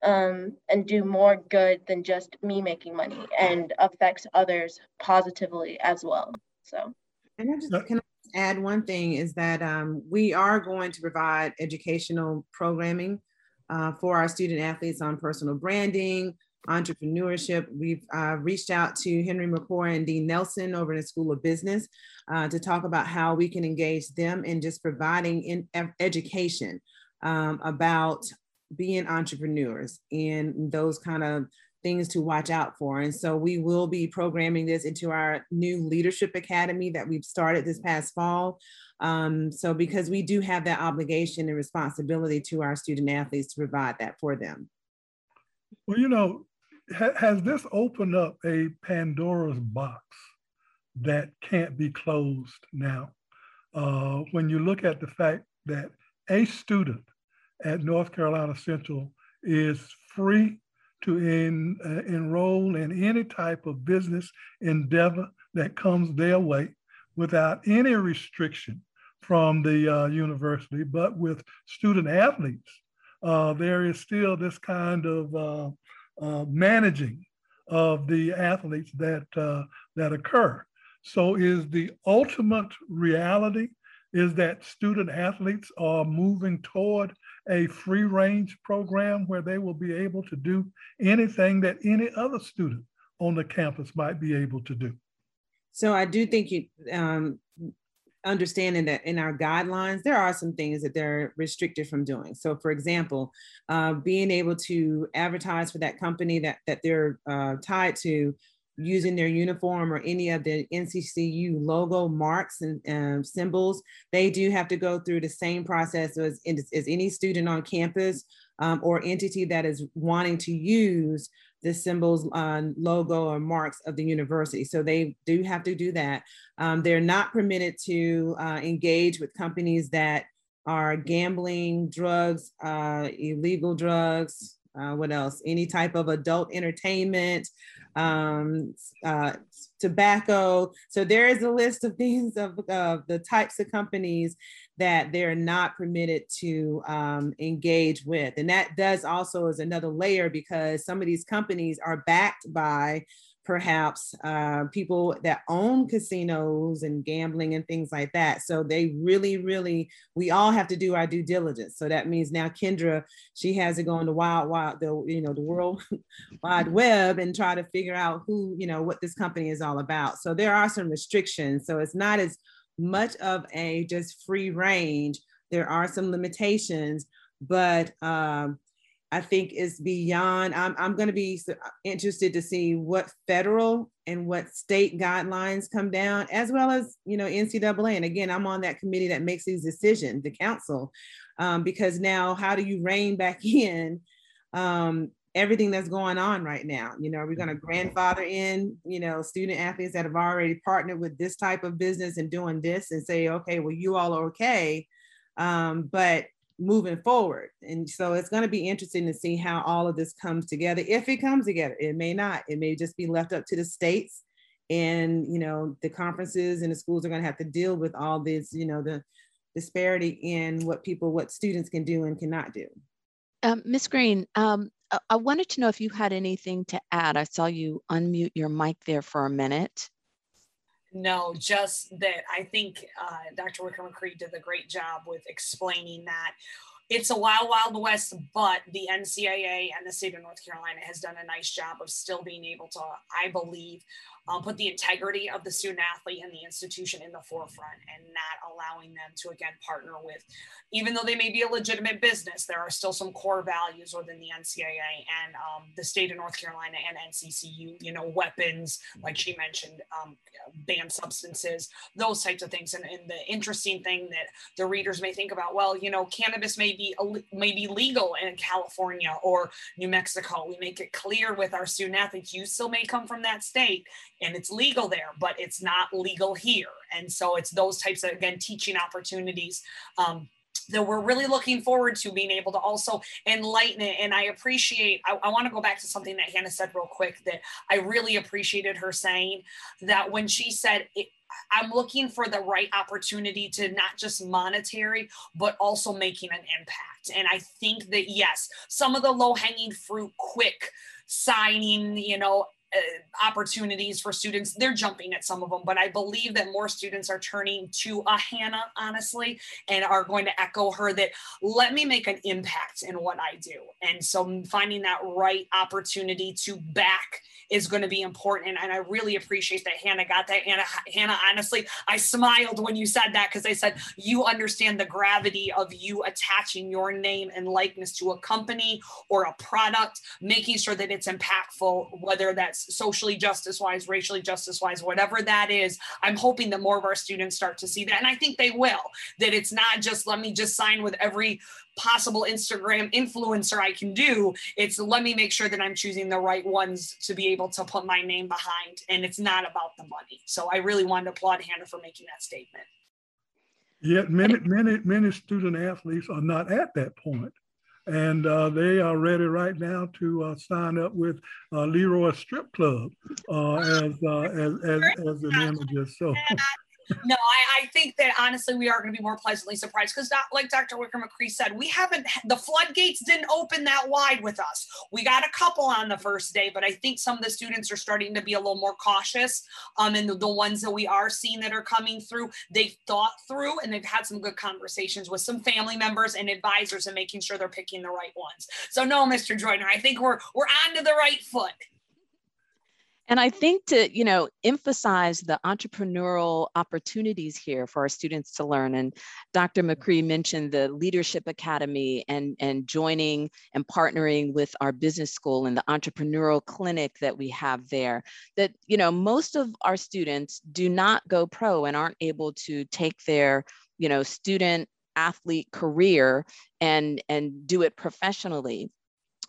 um, and do more good than just me making money and affects others positively as well. So, and I just can I add one thing is that um, we are going to provide educational programming uh, for our student athletes on personal branding, entrepreneurship. We've uh, reached out to Henry McCoy and Dean Nelson over in the School of Business uh, to talk about how we can engage them in just providing in education um, about being entrepreneurs and those kind of things to watch out for. And so we will be programming this into our new leadership academy that we've started this past fall. Um, so because we do have that obligation and responsibility to our student athletes to provide that for them. Well, you know, ha- has this opened up a Pandora's box that can't be closed now? Uh, when you look at the fact that a student at North Carolina Central is free to uh, enroll in any type of business endeavor that comes their way without any restriction from the uh, university. But with student athletes, uh, there is still this kind of uh, uh, managing of the athletes that, uh, that occur. So is the ultimate reality is that student athletes are moving toward a free range program where they will be able to do anything that any other student on the campus might be able to do. So I do think you um, understanding that in our guidelines, there are some things that they're restricted from doing. So for example, uh, being able to advertise for that company that, that they're uh, tied to using their uniform or any of the NCCU logo marks and um, symbols, they do have to go through the same process as, as any student on campus um, or entity that is wanting to use the symbols, uh, logo, or marks of the university. So they do have to do that. Um, they're not permitted to uh, engage with companies that are gambling, drugs, uh, illegal drugs, uh, what else? Any type of adult entertainment, um, uh, tobacco. So there is a list of [LAUGHS] things of of the types of companies that they're not permitted to um, engage with. And that does also is another layer because some of these companies are backed by perhaps uh, people that own casinos and gambling and things like that. So they really, really, we all have to do our due diligence. So that means now Kendra, she has to go on the wild, wild, the you know the world [LAUGHS] wide web and try to figure out who you know what this company is all about. So there are some restrictions. So it's not as much of a just free range. There are some limitations, but um, I think is beyond. I'm, I'm going to be interested to see what federal and what state guidelines come down, as well as you know NCAA. And again, I'm on that committee that makes these decisions, the council, um, because now how do you rein back [LAUGHS] in um, everything that's going on right now? You know, are we going to grandfather in you know student athletes that have already partnered with this type of business and doing this, and say, okay, well you all are okay, um, but moving forward. And so it's going to be interesting to see how all of this comes together. If it comes together, it may not. It may just be left up to the states and you know the conferences and the schools are going to have to deal with all this you know the disparity in what people what students can do and cannot do um, Ms. Greene, um, I wanted to know if you had anything to add. I saw you unmute your mic there for a minute. No, just that I think uh, Dr. Wicker McCree did a great job with explaining that it's a wild, wild west, but the NCAA and the state of North Carolina has done a nice job of still being able to, I believe, um, put the integrity of the student athlete and the institution in the forefront and not allowing them to again partner with even though they may be a legitimate business there are still some core values within the ncaa and um, the state of north carolina and nccu you know weapons like she mentioned um, banned substances those types of things. And, and, the interesting thing that the readers may think about well you know cannabis may be may be legal in california or new mexico. We make it clear with our student athletes you still may come from that state and it's legal there, but it's not legal here. And so it's those types of, again, teaching opportunities. Um, that we're really looking forward to being able to also enlighten it. And I appreciate, I, I want to go back to something that Hannah said real quick that I really appreciated her saying that when she said, it, I'm looking for the right opportunity to not just monetary, but also making an impact. And I think that, yes, some of the low hanging fruit, quick signing, you know, uh, opportunities for students. They're jumping at some of them, but I believe that more students are turning to a Hannah, honestly, and are going to echo her that let me make an impact in what I do. And so finding that right opportunity to back is going to be important. And I really appreciate that Hannah got that. Hannah, Hannah, honestly, I smiled when you said that because I said you understand the gravity of you attaching your name and likeness to a company or a product, making sure that it's impactful, whether that's socially justice wise, racially justice wise, whatever that is. I'm hoping that more of our students start to see that. And I think they will, that it's not just let me just sign with every possible Instagram influencer I can do. It's let me make sure that I'm choosing the right ones to be able to put my name behind. And it's not about the money. So I really wanted to applaud Hannah for making that statement. Yet many, many, many student athletes are not at that point. And uh, they are ready right now to uh, sign up with uh, Leroy Strip Club uh, as, uh, as, as, as an image. So no, I, I, think that honestly, we are going to be more pleasantly surprised because, like Dr. Wicker McCree said, we haven't, the floodgates didn't open that wide with us. We got a couple on the first day, but I think some of the students are starting to be a little more cautious. Um, and the, the ones that we are seeing that are coming through, they've thought through and they've had some good conversations with some family members and advisors and making sure they're picking the right ones. So, no, Mr. Joyner, I think we're we're on to the right foot. And I think to, you know, emphasize the entrepreneurial opportunities here for our students to learn. And Dr. McCree mentioned the Leadership Academy and, and joining and partnering with our business school and the entrepreneurial clinic that we have there. That, you know, most of our students do not go pro and aren't able to take their, you know, student athlete career and and do it professionally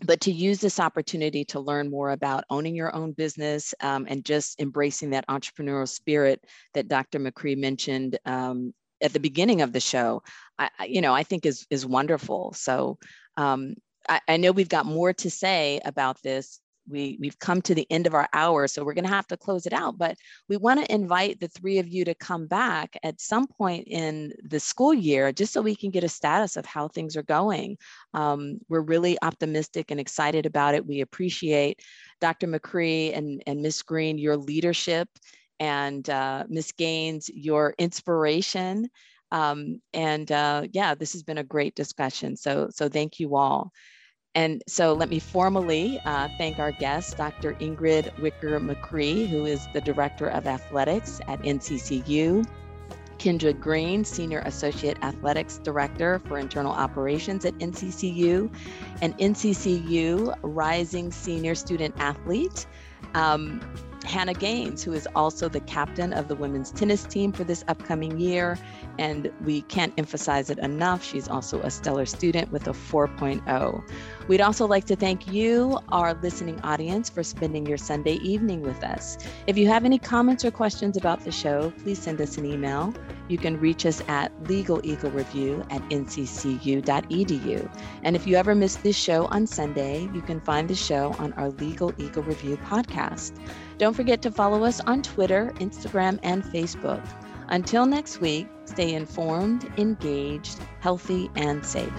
but to use this opportunity to learn more about owning your own business um, and just embracing that entrepreneurial spirit that Dr. McCree mentioned um, at the beginning of the show, I, you know, I think is is wonderful. So um, I, I, know we've got more to say about this we we've come to the end of our hour so we're going to have to close it out but we want to invite the three of you to come back at some point in the school year just so we can get a status of how things are going. Um, we're really optimistic and excited about it. We appreciate dr mccree and, and miss greene your leadership and uh, miss gaines your inspiration. Um, and uh, yeah this has been a great discussion so so thank you all and so let me formally uh, thank our guest, Dr. Ingrid Wicker McCree, who is the Director of Athletics at NCCU, Kendra Greene, Senior Associate Athletics Director for Internal Operations at NCCU, and NCCU Rising Senior Student Athlete. Um, Hannah Gaines, who is also the captain of the women's tennis team for this upcoming year. And we can't emphasize it enough. She's also a stellar student with a 4.0. We'd also like to thank you, our listening audience, for spending your Sunday evening with us. If you have any comments or questions about the show, please send us an email. You can reach us at legaleaglereview at nccu.edu. And if you ever miss this show on Sunday, you can find the show on our Legal Eagle Review podcast. Don't forget to follow us on Twitter, Instagram, and Facebook. Until next week, stay informed, engaged, healthy, and safe.